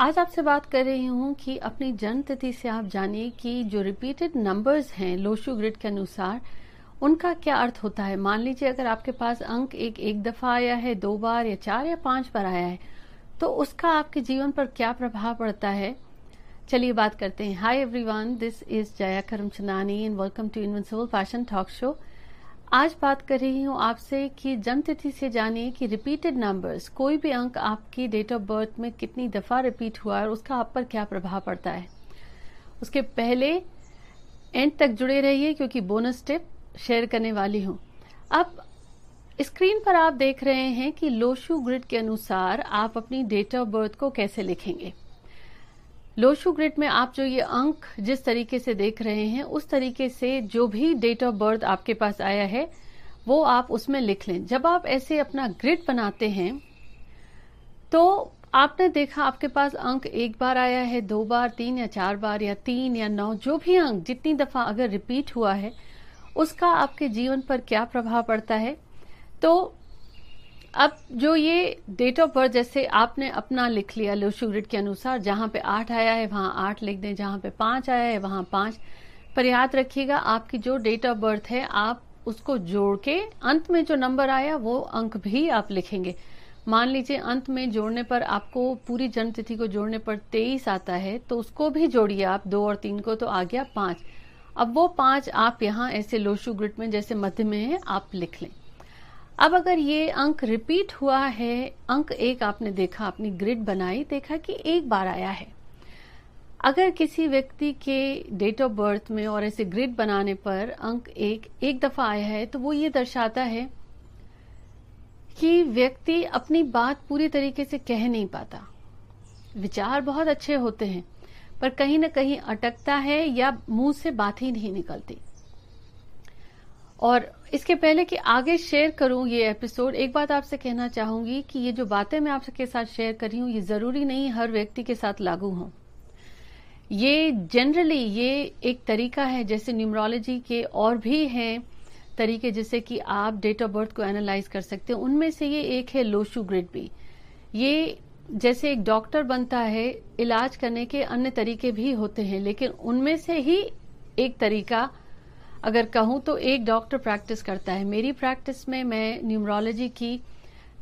आज आपसे बात कर रही हूँ कि अपनी जन्म तिथि से आप जानिए कि जो रिपीटेड नंबर्स हैं लोशु ग्रिड के अनुसार, उनका क्या अर्थ होता है? मान लीजिए अगर आपके पास अंक एक एक दफ़ा आया है, दो बार या चार या पाँच बार आया है तो उसका आपके जीवन पर क्या प्रभाव पड़ता है? चलिए बात करते हैं। Hi everyone this is Jaya Karamchandani and welcome to invincible fashion talk show आज बात कर रही हूँ आपसे कि जन्म तिथि से जानिए कि रिपीटेड नंबर्स कोई भी अंक आपकी डेट ऑफ़ बर्थ में कितनी दफ़ा रिपीट हुआ है और उसका आप पर क्या प्रभाव पड़ता है। उसके पहले एंड तक जुड़े रहिए क्योंकि बोनस टिप शेयर करने वाली हूँ। अब स्क्रीन पर आप देख रहे हैं कि लोशु ग्रिड के अनुसार आप अपनी डेट ऑफ़ बर्थ को कैसे लिखेंगे। लोशु ग्रिड में आप जो ये अंक जिस तरीके से देख रहे हैं, उस तरीके से जो भी डेट ऑफ़ बर्थ आपके पास आया है, वो आप उसमें लिख लें। जब आप ऐसे अपना ग्रिड बनाते हैं तो आपने देखा आपके पास अंक एक बार आया है, दो बार, तीन या चार बार, या तीन या नौ, जो भी अंक, जितनी दफ़ा अगर रिपीट हुआ है, उसका आपके जीवन पर क्या प्रभाव पड़ता है? तो अब जो ये डेट ऑफ़ बर्थ जैसे आपने अपना लिख लिया लोशु ग्रिड के अनुसार, जहाँ पे आठ आया है, वहाँ आठ लिख दें, जहाँ पे पाँच आया है, वहाँ पाँच। पर याद रखिएगा, आपकी जो डेट ऑफ़ बर्थ है, आप उसको जोड़ के अंत में जो नंबर आया, वो अंक भी आप लिखेंगे। मान लीजिए, अंत में जोड़ने पर आपको पूरी जन्म तिथि को जोड़ने पर तेईस आता है तो उसको भी जोड़िए आप, दो और तीन को तो आ गया पाँच। अब वो पाँच आप यहाँ ऐसे लोशु ग्रिड में, जैसे मध्य में है आप लिख लें। अब अगर ये अंक रिपीट हुआ है, अंक एक आपने देखा अपनी ग्रिड बनाई, देखा कि एक बार आया है। अगर किसी व्यक्ति के डेट ऑफ़ बर्थ में और ऐसे ग्रिड बनाने पर अंक एक एक दफ़ा आया है तो वो ये दर्शाता है कि व्यक्ति अपनी बात पूरी तरीके से कह नहीं पाता। विचार बहुत अच्छे होते हैं, पर कहीं ना कहीं अटकता है या मुँह से बात ही नहीं निकलती। और इसके पहले कि आगे शेयर करूँ ये एपिसोड एक बात आपसे कहना चाहूँगी कि ये जो बातें मैं आपके साथ शेयर कर रही हूँ, ये ज़रूरी नहीं हर व्यक्ति के साथ लागू हो। ये जनरली ये एक तरीका है, जैसे न्यूमरोलॉजी के और भी हैं तरीके, जैसे कि आप डेट ऑफ़ बर्थ को एनालाइज कर सकते हैं। उनमें से ये एक है लोशु ग्रिड भी ये जैसे एक डॉक्टर बनता है, इलाज करने के अन्य तरीके भी होते हैं, लेकिन उनमें से ही एक तरीका अगर कहूँ तो एक डॉक्टर प्रैक्टिस करता है। मेरी प्रैक्टिस में मैं न्यूमरोलॉजी की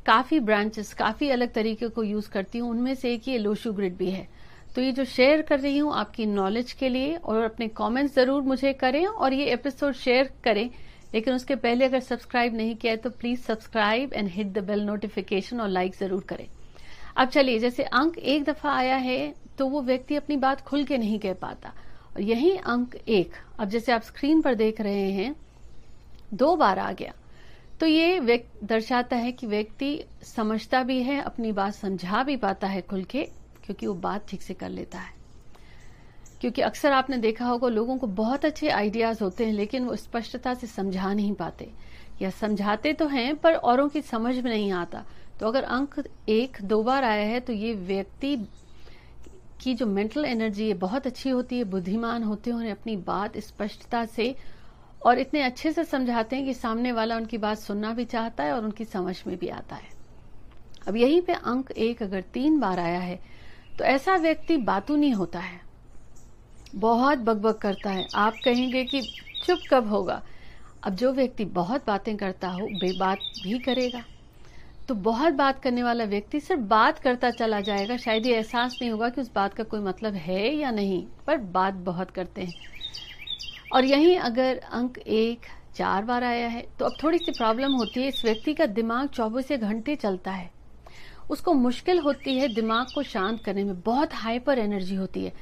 काफ़ी ब्रांचेस काफ़ी अलग तरीके को यूज़ करती हूँ। उनमें से एक ये लोशु ग्रिड भी है। तो ये जो शेयर कर रही हूँ आपकी नॉलेज के लिए और अपने कमेंट्स ज़रूर मुझे करें और ये एपिसोड शेयर करें। लेकिन उसके पहले अगर सब्सक्राइब नहीं किया है तो please subscribe and hit the bell notification और लाइक ज़रूर करें। अब चलिए, जैसे अंक एक दफ़ा आया है तो वो व्यक्ति अपनी बात खुल के नहीं कह पाता। यही अंक एक। अब जैसे आप स्क्रीन पर देख रहे हैं, दो बार आ गया। तो ये दर्शाता है कि व्यक्ति समझता भी है, अपनी बात समझा भी पाता है खुल के, क्योंकि वो बात ठीक से कर लेता है। क्योंकि अक्सर आपने देखा होगा, लोगों को बहुत अच्छे आइडियाज़ होते हैं, लेकिन वो स्पष्टता से समझा नहीं पाते। या समझाते तो हैं, पर औरों की समझ में नहीं आता। तो अगर अंक एक दो बार आया है तो ये व्यक्ति की जो मेंटल एनर्जी है, बहुत अच्छी होती है, बुद्धिमान होते हैं उन्हें अपनी बात स्पष्टता से और इतने अच्छे से समझाते हैं कि सामने वाला उनकी बात सुनना भी चाहता है और उनकी समझ में भी आता है। अब यहीं पे अंक एक अगर तीन बार आया है तो ऐसा व्यक्ति बातू नहीं होता है। बहुत बकबक करता है। आप कहेंगे कि चुप कब होगा? अब जो व्यक्ति बहुत बातें करता हो, बेबात भी करेगा। तो बहुत बात करने वाला व्यक्ति सिर्फ़ बात करता चला जाएगा। शायद ये एहसास नहीं होगा कि उस बात का कोई मतलब है या नहीं, पर बात बहुत करते हैं। और यहीं अगर अंक एक, चार बार आया है तो अब थोड़ी सी प्रॉब्लम होती है। इस व्यक्ति का दिमाग चौबीस घंटे चलता है। उसको मुश्किल होती है दिमाग को शांत करने में। बहुत हाइपर एनर्जी होती है।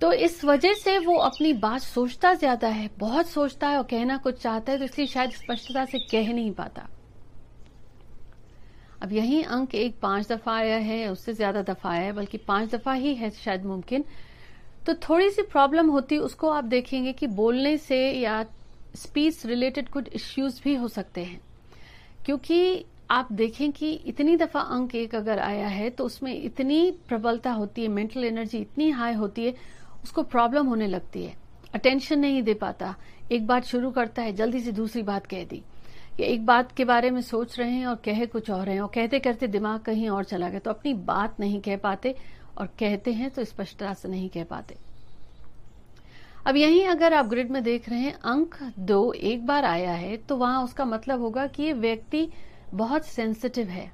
तो इस वजह से वो अपनी बात सोचता ज़्यादा है, बहुत सोचता है और कहना कुछ चाहता है तो इसलिए शायद स्पष्टता से कह नहीं पाता। अब यही अंक एक पाँच दफ़ा आया है, उससे ज़्यादा दफ़ा आया है, बल्कि पाँच दफ़ा ही है शायद मुमकिन। तो थोड़ी सी प्रॉब्लम होती, उसको आप देखेंगे कि बोलने से या स्पीच रिलेटेड कुछ इश्यूज़ भी हो सकते हैं। क्योंकि आप देखें कि इतनी दफ़ा अंक एक अगर आया है तो उसमें इतनी प्रबलता होती है मेंटल एनर्जी इतनी हाई होती है, उसको प्रॉब्लम होने लगती है। अटेंशन नहीं दे पाता। एक बात शुरू करता है, जल्दी से दूसरी बात कह दी। एक बात के बारे में सोच रहे हैं और कहे कुछ और हैं, और कहते कहते दिमाग कहीं और चला गया तो अपनी बात नहीं कह पाते और कहते हैं तो स्पष्टता से नहीं कह पाते। अब यहीं अगर आप ग्रिड में देख रहे हैं, अंक दो एक बार आया है तो वहाँ उसका मतलब होगा कि ये व्यक्ति बहुत सेंसिटिव है।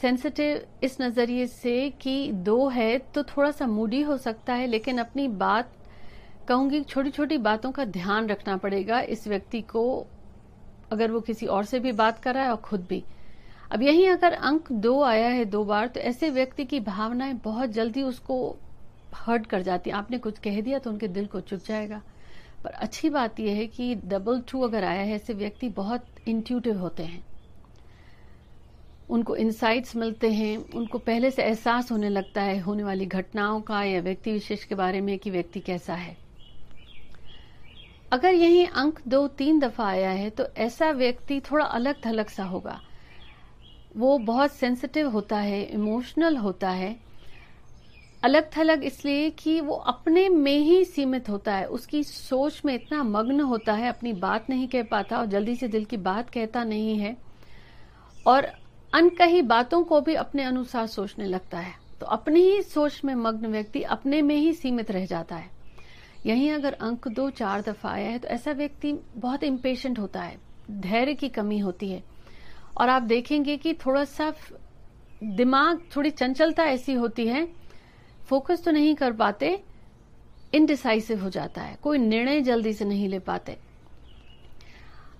सेंसिटिव इस नज़रिए से कि दो है तो थोड़ा सा मूडी हो सकता है, लेकिन अपनी बात, कहूँगी छोटी छोटी बातों का ध्यान रखना पड़ेगा इस व्यक्ति को अगर वो किसी और से भी बात कर रहा है और खुद भी। अब यही अगर अंक दो आया है दो बार तो ऐसे व्यक्ति की भावनाएँ बहुत जल्दी उसको हर्ट कर जाती आपने कुछ कह दिया तो उनके दिल को चुप जाएगा। पर अच्छी बात यह है कि डबल टू अगर आया है, ऐसे व्यक्ति बहुत इंट्यूटिव होते हैं। उनको इंसाइट्स मिलते हैं, उनको पहले से एहसास होने लगता है होने वाली घटनाओं का या व्यक्ति विशेष के बारे में कि व्यक्ति कैसा है। अगर यही अंक दो तीन दफ़ा आया है तो ऐसा व्यक्ति थोड़ा अलग थलग सा होगा। वो बहुत सेंसिटिव होता है इमोशनल होता है। अलग थलग इसलिए कि वो अपने में ही सीमित होता है। उसकी सोच में इतना मग्न होता है, अपनी बात नहीं कह पाता और जल्दी से दिल की बात कहता नहीं है। और अनकही बातों को भी अपने अनुसार सोचने लगता है। तो अपनी ही सोच में मग्न व्यक्ति अपने में ही सीमित रह जाता है। यहीं अगर अंक दो चार दफ़ा आया है तो ऐसा व्यक्ति बहुत इम्पेशेंट होता है। धैर्य की कमी होती है। और आप देखेंगे कि थोड़ा सा दिमाग, थोड़ी चंचलता ऐसी होती है फोकस तो नहीं कर पाते इनडिसाइसिव हो जाता है। कोई निर्णय जल्दी से नहीं ले पाते।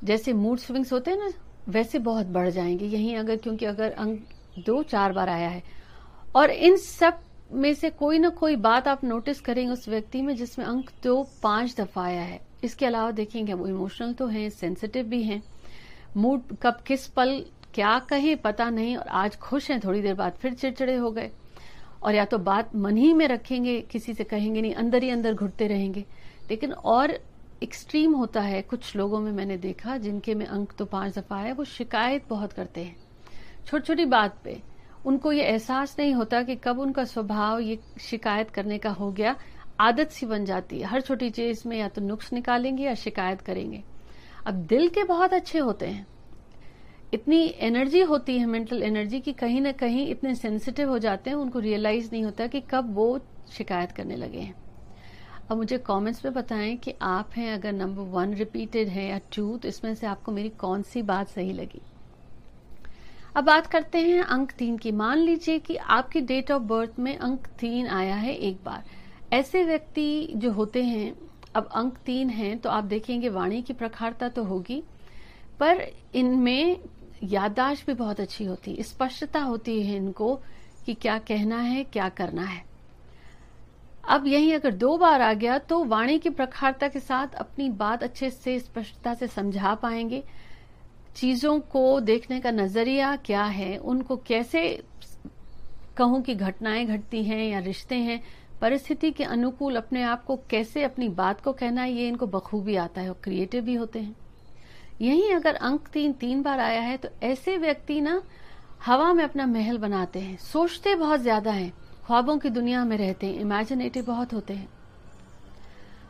जैसे मूड स्विंग्स होते हैं ना, वैसे बहुत बढ़ जाएँगे। यही अगर, क्योंकि अगर अंक दो चार बार आया है, और इन सब में से कोई ना कोई बात आप नोटिस करेंगे उस व्यक्ति में जिसमें अंक दो, पाँच दफ़ा आया है। इसके अलावा देखेंगे, वो इमोशनल तो है सेंसिटिव भी हैं। मूड कब किस पल, क्या कहें, पता नहीं और आज खुश हैं, थोड़ी देर बाद फिर चिड़चिड़े हो गए। और या तो बात मन ही में रखेंगे, किसी से कहेंगे नहीं, अंदर ही अंदर घुटते रहेंगे। लेकिन और एक्सट्रीम होता है, कुछ लोगों में मैंने देखा, जिनके में अंक तो पाँच दफ़ा है वो शिकायत बहुत करते हैं। छोटी छोटी बात पे उनको ये एहसास नहीं होता कि कब उनका स्वभाव ये शिकायत करने का हो गया। आदत सी बन जाती है। हर छोटी चीज़ में या तो नुक्स निकालेंगे या शिकायत करेंगे। अब दिल के बहुत अच्छे होते हैं। इतनी एनर्जी होती है, मेंटल एनर्जी कि कहीं ना कहीं इतने सेंसिटिव हो जाते हैं, उनको रियलाइज़ नहीं होता कि कब वो शिकायत करने लगे हैं। अब मुझे कमेंट्स में बताएँ कि आप हैं अगर नंबर वन रिपीटेड है या टू तो इसमें से आपको मेरी कौन सी बात सही लगी? अब बात करते हैं अंक तीन की। मान लीजिए कि आपकी डेट ऑफ़ बर्थ में अंक तीन आया है एक बार। ऐसे व्यक्ति जो होते हैं, अब अंक तीन हैं तो आप देखेंगे वाणी की प्रखारता तो होगी, पर इनमें याददाश्त भी बहुत अच्छी होती है। स्पष्टता होती है इनको कि क्या कहना है, क्या करना है। अब यही अगर दो बार आ गया तो वाणी की प्रखारता के साथ अपनी बात अच्छे से, स्पष्टता से समझा पाएँगे। चीज़ों को देखने का नज़रिया क्या है? उनको कैसे कहूँ कि घटनाएँ घटती हैं या रिश्ते हैं? परिस्थिति के अनुकूल अपने आप को कैसे अपनी बात को कहना है, ये इनको बखूबी आता है और क्रिएटिव भी होते हैं। यही अगर अंक तीन तीन बार आया है तो ऐसे व्यक्ति ना हवा में अपना महल बनाते हैं। सोचते बहुत ज़्यादा हैं, ख्वाबों की दुनिया में रहते हैं इमेजिनेटिव बहुत होते हैं।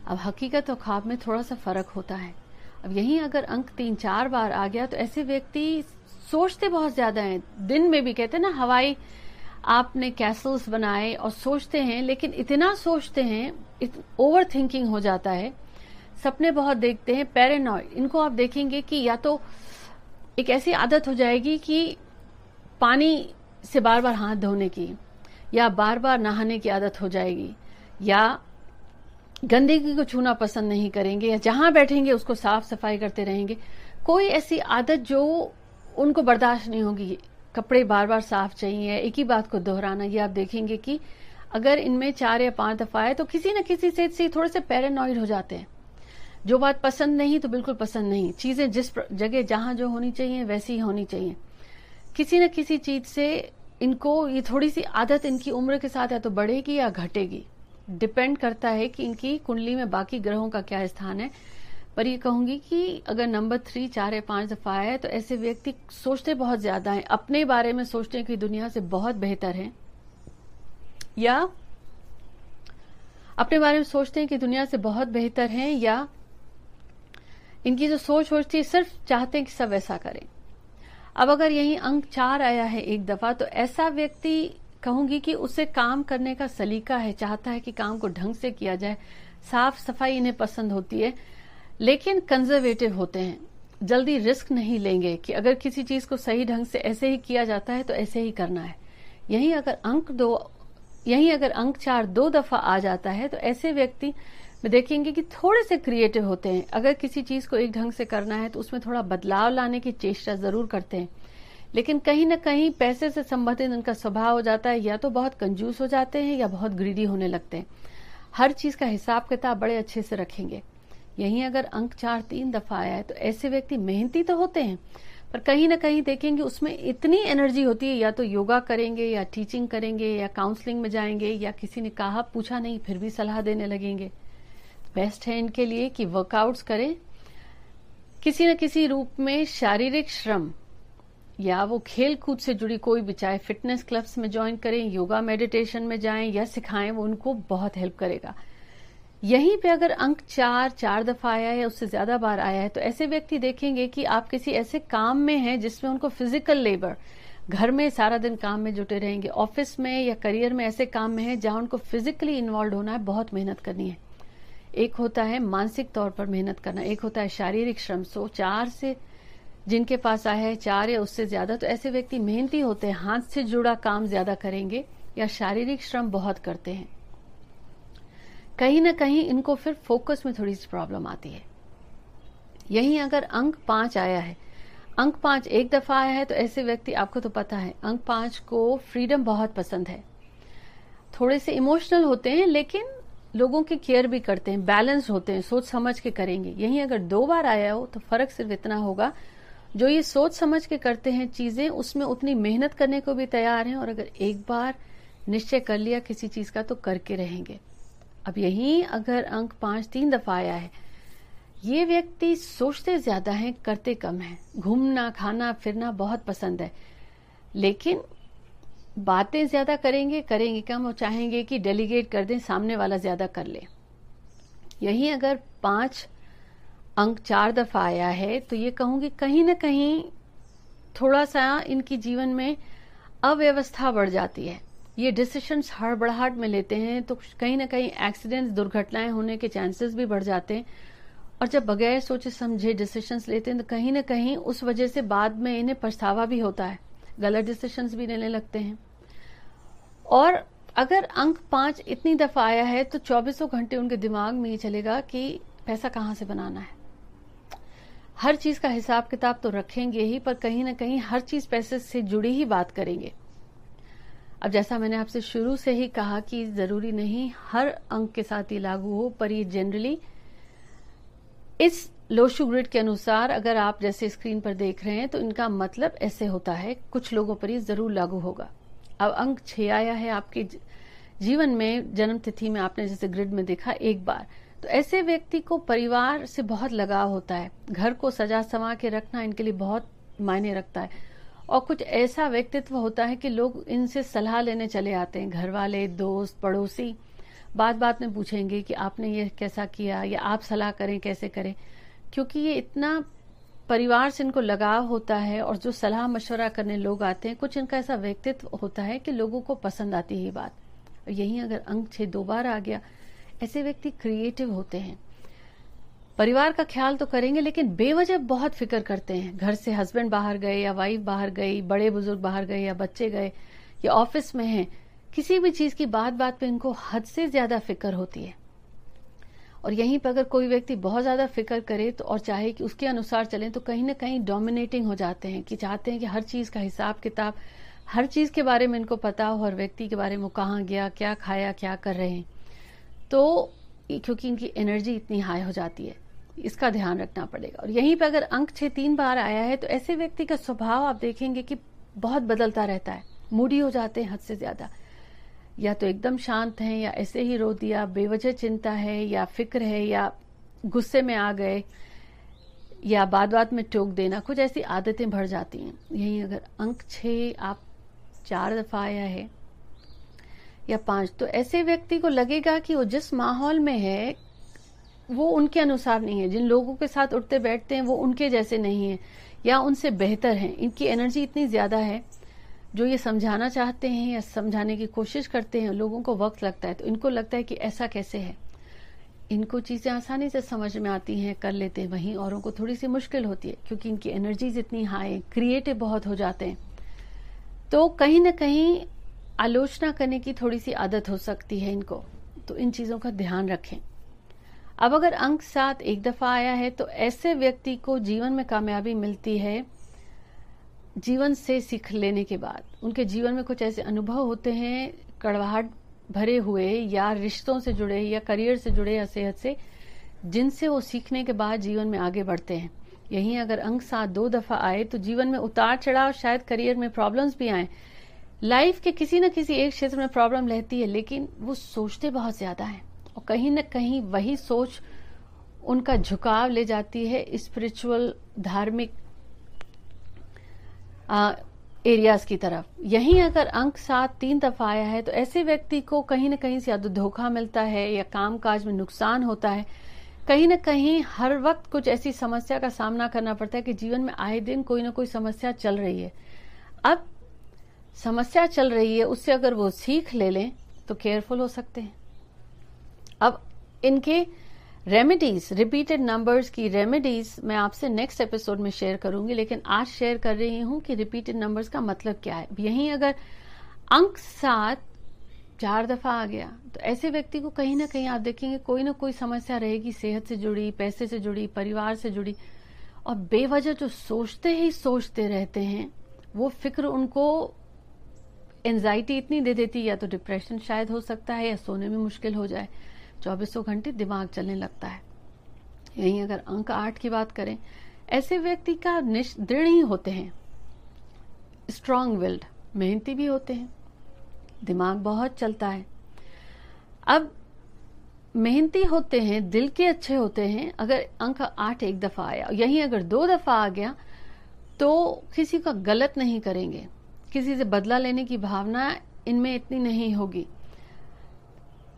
अब हकीकत और ख्वाब में थोड़ा सा फ़र्क होता है। अब यही अगर अंक तीन चार बार आ गया तो ऐसे व्यक्ति सोचते बहुत ज़्यादा हैं। दिन में भी कहते हैं ना, हवाई आपने कैसल्स बनाए और सोचते हैं, लेकिन इतना सोचते हैं ओवर थिंकिंग हो जाता है। सपने बहुत देखते हैं पैरानॉइड इनको आप देखेंगे कि या तो एक ऐसी आदत हो जाएगी कि पानी से बार बार हाथ धोने की, या बार बार नहाने की आदत हो जाएगी, या गंदगी को छूना पसंद नहीं करेंगे या जहाँ बैठेंगे उसको साफ़ सफ़ाई करते रहेंगे। कोई ऐसी आदत जो उनको बर्दाश्त नहीं होगी, कपड़े बार बार साफ़ चाहिए, एक ही बात को दोहराना, ये आप देखेंगे कि अगर इनमें चार या पाँच दफ़ा है तो किसी न किसी से थोड़े से पैरानॉइड हो जाते हैं। जो बात पसंद नहीं तो बिल्कुल पसंद नहीं। चीज़ें जिस जगह जहाँ जो होनी चाहिए, वैसी ही होनी चाहिए। किसी न किसी चीज़ से इनको, ये थोड़ी सी आदत इनकी उम्र के साथ या तो बढ़ेगी या घटेगी। डिपेंड करता है कि इनकी कुंडली में बाकी ग्रहों का क्या स्थान है। पर ये कहूँगी कि अगर नंबर थ्री, चार या पाँच दफ़ा है तो ऐसे व्यक्ति सोचते बहुत ज़्यादा हैं। अपने बारे में सोचते हैं कि दुनिया से बहुत बेहतर है। या अपने बारे में सोचते हैं कि दुनिया से बहुत बेहतर है, या इनकी जो सोच होती है सिर्फ़ चाहते हैं कि सब ऐसा करें। अब अगर यही अंक चार आया है एक दफ़ा तो ऐसा व्यक्ति कहूँगी कि उसे काम करने का सलीका है, चाहता है कि काम को ढंग से किया जाए। साफ़ सफ़ाई इन्हें पसंद होती है, लेकिन कंजर्वेटिव होते हैं। जल्दी रिस्क नहीं लेंगे कि अगर किसी चीज़ को सही ढंग से ऐसे ही किया जाता है तो ऐसे ही करना है। यही अगर अंक दो, यही अगर अंक चार दो दफ़ा आ जाता है तो ऐसे व्यक्ति देखेंगे कि थोड़े से क्रिएटिव होते हैं। अगर किसी चीज़ को एक ढंग से करना है तो उसमें थोड़ा बदलाव लाने की चेष्टा ज़रूर करते हैं। लेकिन कहीं ना कहीं पैसे से संबंधित उनका स्वभाव हो जाता है, या तो बहुत कंजूस हो जाते हैं या बहुत ग्रीडी होने लगते हैं। हर चीज़ का हिसाब किताब बड़े अच्छे से रखेंगे। यहीं अगर अंक चार तीन दफ़ा आया है तो ऐसे व्यक्ति मेहनती तो होते हैं, पर कहीं ना कहीं देखेंगे उसमें इतनी एनर्जी होती है, या तो योगा करेंगे, या टीचिंग करेंगे, या काउंसलिंग में जाएँगे, या किसी ने कहा, पूछा नहीं, फिर भी सलाह देने लगेंगे। बेस्ट है इनके लिए कि वर्कआउट्स करें। किसी न किसी रूप में शारीरिक श्रम या वो खेल कूद से जुड़ी कोई भी, चाहे फिटनेस क्लब्स में ज्वाइन करें योगा मेडिटेशन में जाएँ या सिखाएँ, वो उनको बहुत हेल्प करेगा। यहीं पे अगर अंक चार चार दफ़ा आया है, उससे ज़्यादा बार आया है तो ऐसे व्यक्ति देखेंगे कि आप किसी ऐसे काम में हैं जिसमें उनको फ़िज़िकल लेबर घर में सारा दिन काम में जुटे रहेंगे ऑफ़िस में या करियर में ऐसे काम में है जहाँ उनको फिजिकली इन्वॉल्व होना है, बहुत मेहनत करनी है। एक होता है मानसिक तौर पर मेहनत करना, एक होता है शारीरिक श्रम, सो चार से जिनके पास है चार या उससे ज़्यादा तो ऐसे व्यक्ति मेहनती होते हैं, हाथ से जुड़ा काम ज़्यादा करेंगे या शारीरिक श्रम बहुत करते हैं। कहीं ना कहीं इनको फिर फोकस में थोड़ी सी प्रॉब्लम आती है। यही अगर अंक पाँच आया है, अंक पाँच एक दफ़ा आया है तो ऐसे व्यक्ति, आपको तो पता है, अंक पाँच को फ्रीडम बहुत पसंद है। थोड़े से इमोशनल होते हैं, लेकिन लोगों की केयर भी करते हैं बैलेंस होते हैं, सोच समझ के करेंगे। यही अगर दो बार आया हो तो फ़र्क सिर्फ़ इतना होगा जो ये सोच समझ के करते हैं चीज़ें, उसमें उतनी मेहनत करने को भी तैयार हैं और अगर एक बार निश्चय कर लिया किसी चीज़ का तो करके रहेंगे। अब यही अगर अंक पाँच तीन दफ़ा आया है, ये व्यक्ति सोचते ज़्यादा हैं, करते कम हैं। घूमना, खाना, फिरना बहुत पसंद है। लेकिन बातें ज़्यादा करेंगे करेंगे कम और चाहेंगे कि डेलीगेट कर दें, सामने वाला ज़्यादा कर ले। यही अगर पाँच अंक चार दफ़ा आया है तो ये कहूँगी कहीं ना कहीं थोड़ा सा इनकी जीवन में अव्यवस्था बढ़ जाती है। ये डिसीशंस हड़बड़ाहट में लेते हैं तो कहीं ना कहीं एक्सीडेंट्स दुर्घटनाएँ होने के चांसेस भी बढ़ जाते हैं। और जब बगैर सोचे समझे डिसीशंस लेते हैं तो कहीं ना कहीं उस वजह से बाद में इन्हें पछतावा भी होता है। गलत डिसीशंस भी लेने लगते हैं। और अगर अंक पाँच इतनी दफ़ा आया है तो चौबीसों घंटे उनके दिमाग में ये चलेगा कि पैसा कहाँ से बनाना है? हर चीज़ का हिसाब किताब तो रखेंगे ही, पर कहीं ना कहीं हर चीज़ पैसे से जुड़ी ही बात करेंगे। अब जैसा मैंने आपसे शुरू से ही कहा कि ज़रूरी नहीं हर अंक के साथ ही लागू हो, पर ये जनरली इस लोशु ग्रिड के अनुसार अगर आप जैसे स्क्रीन पर देख रहे हैं तो इनका मतलब ऐसे होता है, कुछ लोगों पर ये ज़रूर लागू होगा। अब अंक छह आया है आपके जीवन में जन्म तिथि में आपने जैसे ग्रिड में देखा एक बार। तो ऐसे व्यक्ति को परिवार से बहुत लगाव होता है। घर को सजा सवा के रखना इनके लिए बहुत मायने रखता है। और कुछ ऐसा व्यक्तित्व होता है कि लोग इनसे सलाह लेने चले आते हैं। घर वाले दोस्त, पड़ोसी बात बात में पूछेंगे कि आपने ये कैसा किया या आप सलाह करें, कैसे करें। क्योंकि ये इतना परिवार से इनको लगाव होता है और जो सलाह मशवरा करने लोग आते हैं, कुछ इनका ऐसा व्यक्तित्व होता है कि लोगों को पसंद आती है बात। यही अगर अंक छह दो बार आ गया ऐसे व्यक्ति क्रिएटिव होते हैं। परिवार का ख्याल तो करेंगे, लेकिन बेवजह बहुत फ़िक्र करते हैं। घर से हस्बैंड बाहर गए या वाइफ बाहर गई बड़े बुज़ुर्ग बाहर गए या बच्चे गए या ऑफ़िस में हैं, किसी भी चीज़ की बात बात पे इनको हद से ज़्यादा फ़िक्र होती है। और यहीं पर अगर कोई व्यक्ति बहुत ज़्यादा फ़िक्र करे तो और चाहे कि उसके अनुसार चले तो कहीं ना कहीं डोमिनेटिंग हो जाते हैं कि चाहते हैं कि हर चीज़ का हिसाब किताब, हर चीज़ के बारे में इनको पता हो, हर व्यक्ति के बारे में कहाँ गया, क्या खाया, क्या कर रहे हैं। तो क्योंकि इनकी एनर्जी इतनी हाई हो जाती है, इसका ध्यान रखना पड़ेगा। और यहीं पर अगर अंक छह तीन बार आया है तो ऐसे व्यक्ति का स्वभाव आप देखेंगे कि बहुत बदलता रहता है। मूडी हो जाते हैं हद से ज़्यादा। या तो एकदम शांत हैं, या ऐसे ही रो दिया, बेवजह चिंता है, या फ़िक्र है, या गुस्से में आ गए, या बात बात में टोक देना, कुछ ऐसी आदतें बढ़ जाती हैं। यहीं अगर अंक छह आप चार दफ़ा आया है या पाँच तो ऐसे व्यक्ति को लगेगा कि वो जिस माहौल में है, वो उनके अनुसार नहीं है। जिन लोगों के साथ उठते बैठते हैं, वो उनके जैसे नहीं है, या उनसे बेहतर है। इनकी एनर्जी इतनी ज़्यादा है, जो ये समझाना चाहते हैं या समझाने की कोशिश करते हैं, लोगों को वक्त लगता है तो इनको लगता है कि ऐसा कैसे है। इनको चीज़ें आसानी से समझ में आती हैं, कर लेते हैं। वहीं औरों को थोड़ी सी मुश्किल होती है, क्योंकि इनकी एनर्जीज इतनी हाई, क्रिएटिव बहुत हो जाते हैं। तो कहीं ना कहीं आलोचना करने की थोड़ी सी आदत हो सकती है इनको तो इन चीज़ों का ध्यान रखें। अब अगर अंक सात एक दफ़ा आया है तो ऐसे व्यक्ति को जीवन में कामयाबी मिलती है, जीवन से सीख लेने के बाद। उनके जीवन में कुछ ऐसे अनुभव होते हैं, कड़वाहट भरे हुए, या रिश्तों से जुड़े, या करियर से जुड़े या सेहत से जिनसे वो सीखने के बाद जीवन में आगे बढ़ते हैं। यहीं अगर अंक सात दो दफ़ा आए तो जीवन में उतार चढ़ाव शायद करियर में प्रॉब्लम्स भी आए लाइफ के किसी न किसी एक क्षेत्र में प्रॉब्लम रहती है, लेकिन वो सोचते बहुत ज़्यादा है। और कहीं न कहीं वही सोच उनका झुकाव ले जाती है स्पिरिचुअल धार्मिक एरियाज़ की तरफ़। यहीं अगर अंक सात, तीन दफ़ा आया है तो ऐसे व्यक्ति को कहीं न कहीं से या तो धोखा मिलता है या काम काज में नुकसान होता है। कहीं न कहीं हर वक्त कुछ ऐसी समस्या का सामना करना पड़ता है कि जीवन में आए दिन कोई ना कोई समस्या चल रही है। अब समस्या चल रही है, उससे अगर वो सीख ले लें तो केयरफुल हो सकते हैं। अब इनके रेमेडीज रिपीटेड नंबर्स की रेमेडीज मैं आपसे नेक्स्ट एपिसोड में शेयर करूँगी, लेकिन आज शेयर कर रही हूँ कि रिपीटेड नंबर्स का मतलब क्या है। यहीं अगर अंक सात चार दफ़ा आ गया तो ऐसे व्यक्ति को कहीं ना कहीं आप देखेंगे, कोई ना कोई समस्या रहेगी सेहत से जुड़ी, पैसे से जुड़ी, परिवार से जुड़ी, और बेवजह जो सोचते ही सोचते रहते हैं, वो फ़िक्र उनको एंजाइटी इतनी दे देती या तो डिप्रेशन शायद हो सकता है, या सोने में मुश्किल हो जाए। चौबीसों घंटे दिमाग चलने लगता है। यहीं अगर अंक आठ की बात करें, ऐसे व्यक्ति का दृढ़ ही होते हैं। स्ट्रांग विल्ड मेहनती भी होते हैं। दिमाग बहुत चलता है। अब मेहनती होते हैं, दिल के अच्छे होते हैं, अगर अंक आठ एक दफ़ा आया, यही अगर दो दफ़ा आ गया तो किसी का गलत नहीं करेंगे। किसी से बदला लेने की भावना इनमें इतनी नहीं होगी।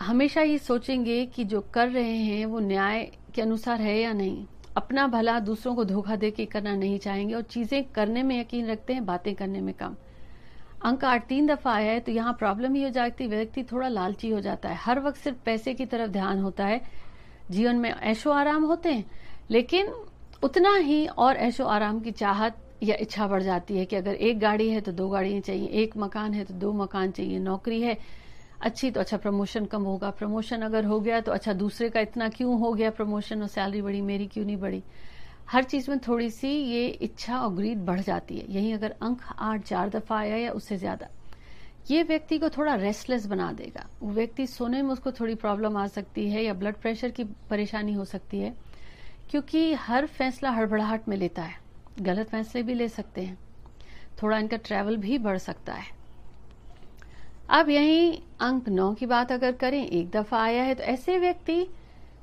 हमेशा ये सोचेंगे कि जो कर रहे हैं, वो न्याय के अनुसार है या नहीं। अपना भला दूसरों को धोखा दे के करना नहीं चाहेंगे और चीज़ें करने में यकीन रखते हैं, बातें करने में कम। अंक आठ, तीन दफ़ा आया है तो यहाँ प्रॉब्लम ही हो जाती व्यक्ति थोड़ा लालची हो जाता है। हर वक्त सिर्फ़ पैसे की तरफ़ ध्यान होता है। जीवन में ऐशो आराम होते हैं, लेकिन उतना ही और ऐशो आराम की चाहत या इच्छा बढ़ जाती है कि अगर एक गाड़ी है तो दो गाड़ियाँ चाहिए, एक मकान है तो दो मकान चाहिए, नौकरी है, अच्छी तो अच्छा प्रमोशन कम होगा। प्रमोशन अगर हो गया तो अच्छा दूसरे का इतना क्यों हो गया प्रमोशन और सैलरी बढ़ी, मेरी क्यों नहीं बढ़ी? हर चीज़ में थोड़ी सी ये इच्छा और ग्रीड बढ़ जाती है। यही अगर अंक आठ, चार दफ़ा आया या उससे ज़्यादा, ये व्यक्ति को थोड़ा रेस्टलेस बना देगा। वो व्यक्ति सोने में उसको थोड़ी प्रॉब्लम आ सकती है या ब्लड प्रेशर की परेशानी हो सकती है, क्योंकि हर फैसला हड़बड़ाहट में लेता है। गलत फैसले भी ले सकते हैं। थोड़ा इनका ट्रैवल भी बढ़ सकता है। अब यही अंक नौ की बात अगर करें, एक दफ़ा आया है तो ऐसे व्यक्ति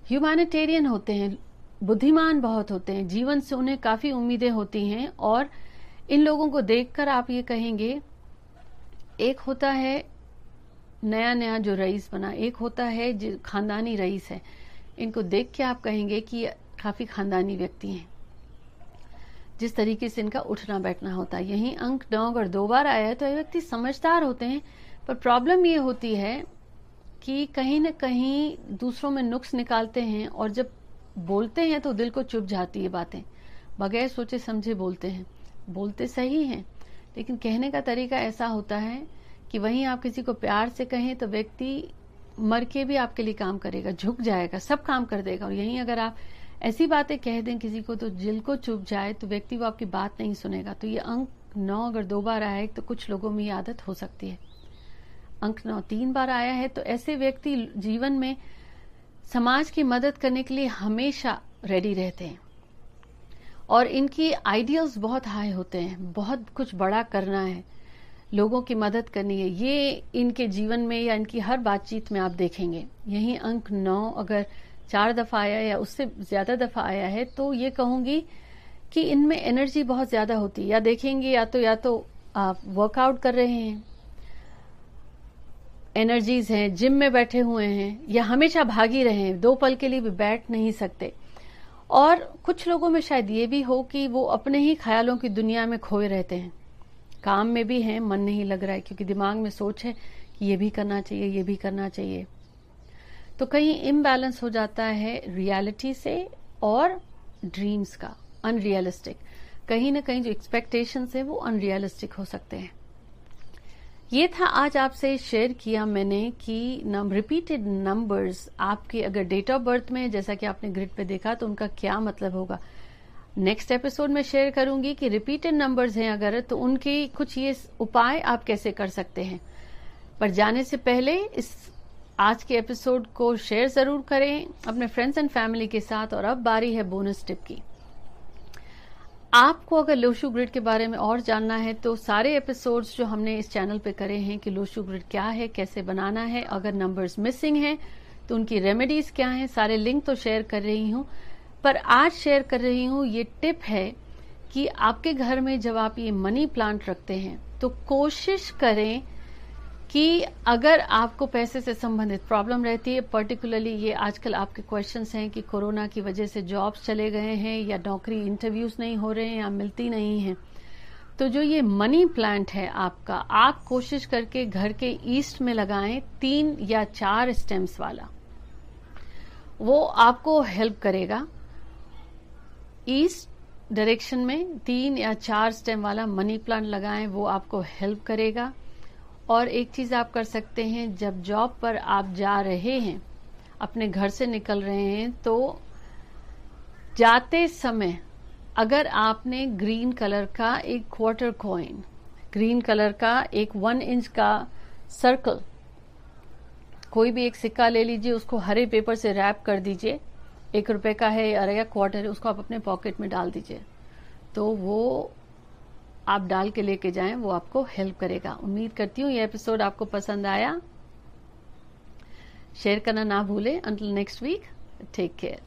ह्यूमैनिटेरियन होते हैं, बुद्धिमान बहुत होते हैं, जीवन से उन्हें काफ़ी उम्मीदें होती हैं और इन लोगों को देखकर आप ये कहेंगे, एक होता है नया नया जो रईस बना, एक होता है जो खानदानी रईस है। इनको देख के आप कहेंगे कि काफ़ी खानदानी व्यक्ति हैं। जिस तरीके से इनका उठना बैठना होता है। यही अंक नौ अगर दो बार आया है तो ये व्यक्ति समझदार होते हैं। पर प्रॉब्लम ये होती है कि कहीं ना कहीं दूसरों में नुक्स निकालते हैं और जब बोलते हैं तो दिल को चुप जाती है बातें। बगैर सोचे समझे बोलते हैं। बोलते सही हैं, लेकिन कहने का तरीका ऐसा होता है कि वहीं आप किसी को प्यार से कहें तो व्यक्ति मर के भी आपके लिए काम करेगा, झुक जाएगा, सब काम कर देगा। और यहीं अगर आप ऐसी बातें कह दें किसी को तो दिल को चुप जाए तो व्यक्ति वो आपकी बात नहीं सुनेगा। तो ये अंक नौ अगर दो बार आए तो कुछ लोगों में ये आदत हो सकती है। अंक नौ तीन बार आया है तो ऐसे व्यक्ति जीवन में समाज की मदद करने के लिए हमेशा रेडी रहते हैं। और इनकी आइडियल्स बहुत हाई होते हैं, बहुत कुछ बड़ा करना है, लोगों की मदद करनी है। ये इनके जीवन में या इनकी हर बातचीत में आप देखेंगे। यही अंक नौ अगर चार दफ़ा आया या उससे ज़्यादा दफ़ा आया है तो ये कहूँगी कि इनमें एनर्जी बहुत ज़्यादा होती है। या देखेंगे, या तो या तो आप वर्कआउट कर रहे हैं एनर्जीज हैं जिम में बैठे हुए हैं, या हमेशा भागी रहे हैं, दो पल के लिए भी बैठ नहीं सकते। और कुछ लोगों में शायद ये भी हो कि वो अपने ही ख्यालों की दुनिया में खोए रहते हैं। काम में भी हैं, मन नहीं लग रहा है, क्योंकि दिमाग में सोच है कि ये भी करना चाहिए, ये भी करना चाहिए। तो कहीं इम्बैलेंस हो जाता है रियलिटी से और ड्रीम्स का अनरियलिस्टिक कहीं ना कहीं जो एक्सपेक्टेशंस है वो अनरियलिस्टिक हो सकते हैं. ये था आज आपसे शेयर किया मैंने कि नम, रिपीटेड नंबर्स आपके अगर डेट ऑफ़ बर्थ में जैसा कि आपने ग्रिड पे देखा तो उनका क्या मतलब होगा? नेक्स्ट एपिसोड में शेयर करूँगी कि रिपीटेड नंबर्स हैं अगर तो उनके कुछ ये उपाय आप कैसे कर सकते हैं? पर जाने से पहले इस आज के एपिसोड को शेयर ज़रूर करें अपने फ्रेंड्स एंड फैमिली के साथ और अब बारी है बोनस टिप की। आपको अगर लोशु ग्रिड के बारे में और जानना है तो सारे एपिसोड्स जो हमने इस चैनल पे करे हैं कि लोशु ग्रिड क्या है, कैसे बनाना है, अगर नंबर्स मिसिंग हैं तो उनकी रेमेडीज क्या हैं, सारे लिंक तो शेयर कर रही हूँ। पर आज शेयर कर रही हूँ, ये टिप है कि आपके घर में जब आप ये मनी प्लांट रखते हैं तो कोशिश करें कि अगर आपको पैसे से संबंधित प्रॉब्लम रहती है पर्टिकुलरली ये आजकल आपके क्वेश्चंस हैं कि कोरोना की वजह से जॉब्स चले गए हैं या नौकरी इंटरव्यूज़ नहीं हो रहे हैं या मिलती नहीं है तो जो ये मनी प्लांट है आपका, आप कोशिश करके घर के ईस्ट में लगाएँ तीन या चार स्टेम्स वाला। वो आपको हेल्प करेगा। ईस्ट डायरेक्शन में तीन या चार स्टेम वाला मनी प्लांट लगाएँ, वो आपको हेल्प करेगा। और एक चीज़ आप कर सकते हैं, जब जॉब पर आप जा रहे हैं, अपने घर से निकल रहे हैं तो जाते समय अगर आपने ग्रीन कलर का एक क्वार्टर कॉइन ग्रीन कलर का एक वन इंच का सर्कल कोई भी एक सिक्का ले लीजिए, उसको हरे पेपर से रैप कर दीजिए, एक रुपए का है या क्वार्टर है, उसको आप अपने पॉकेट में डाल दीजिए तो वो आप डाल के लेके जाएँ, वो आपको हेल्प करेगा। उम्मीद करती हूँ ये एपिसोड आपको पसंद आया। शेयर करना ना भूले। Until next week take care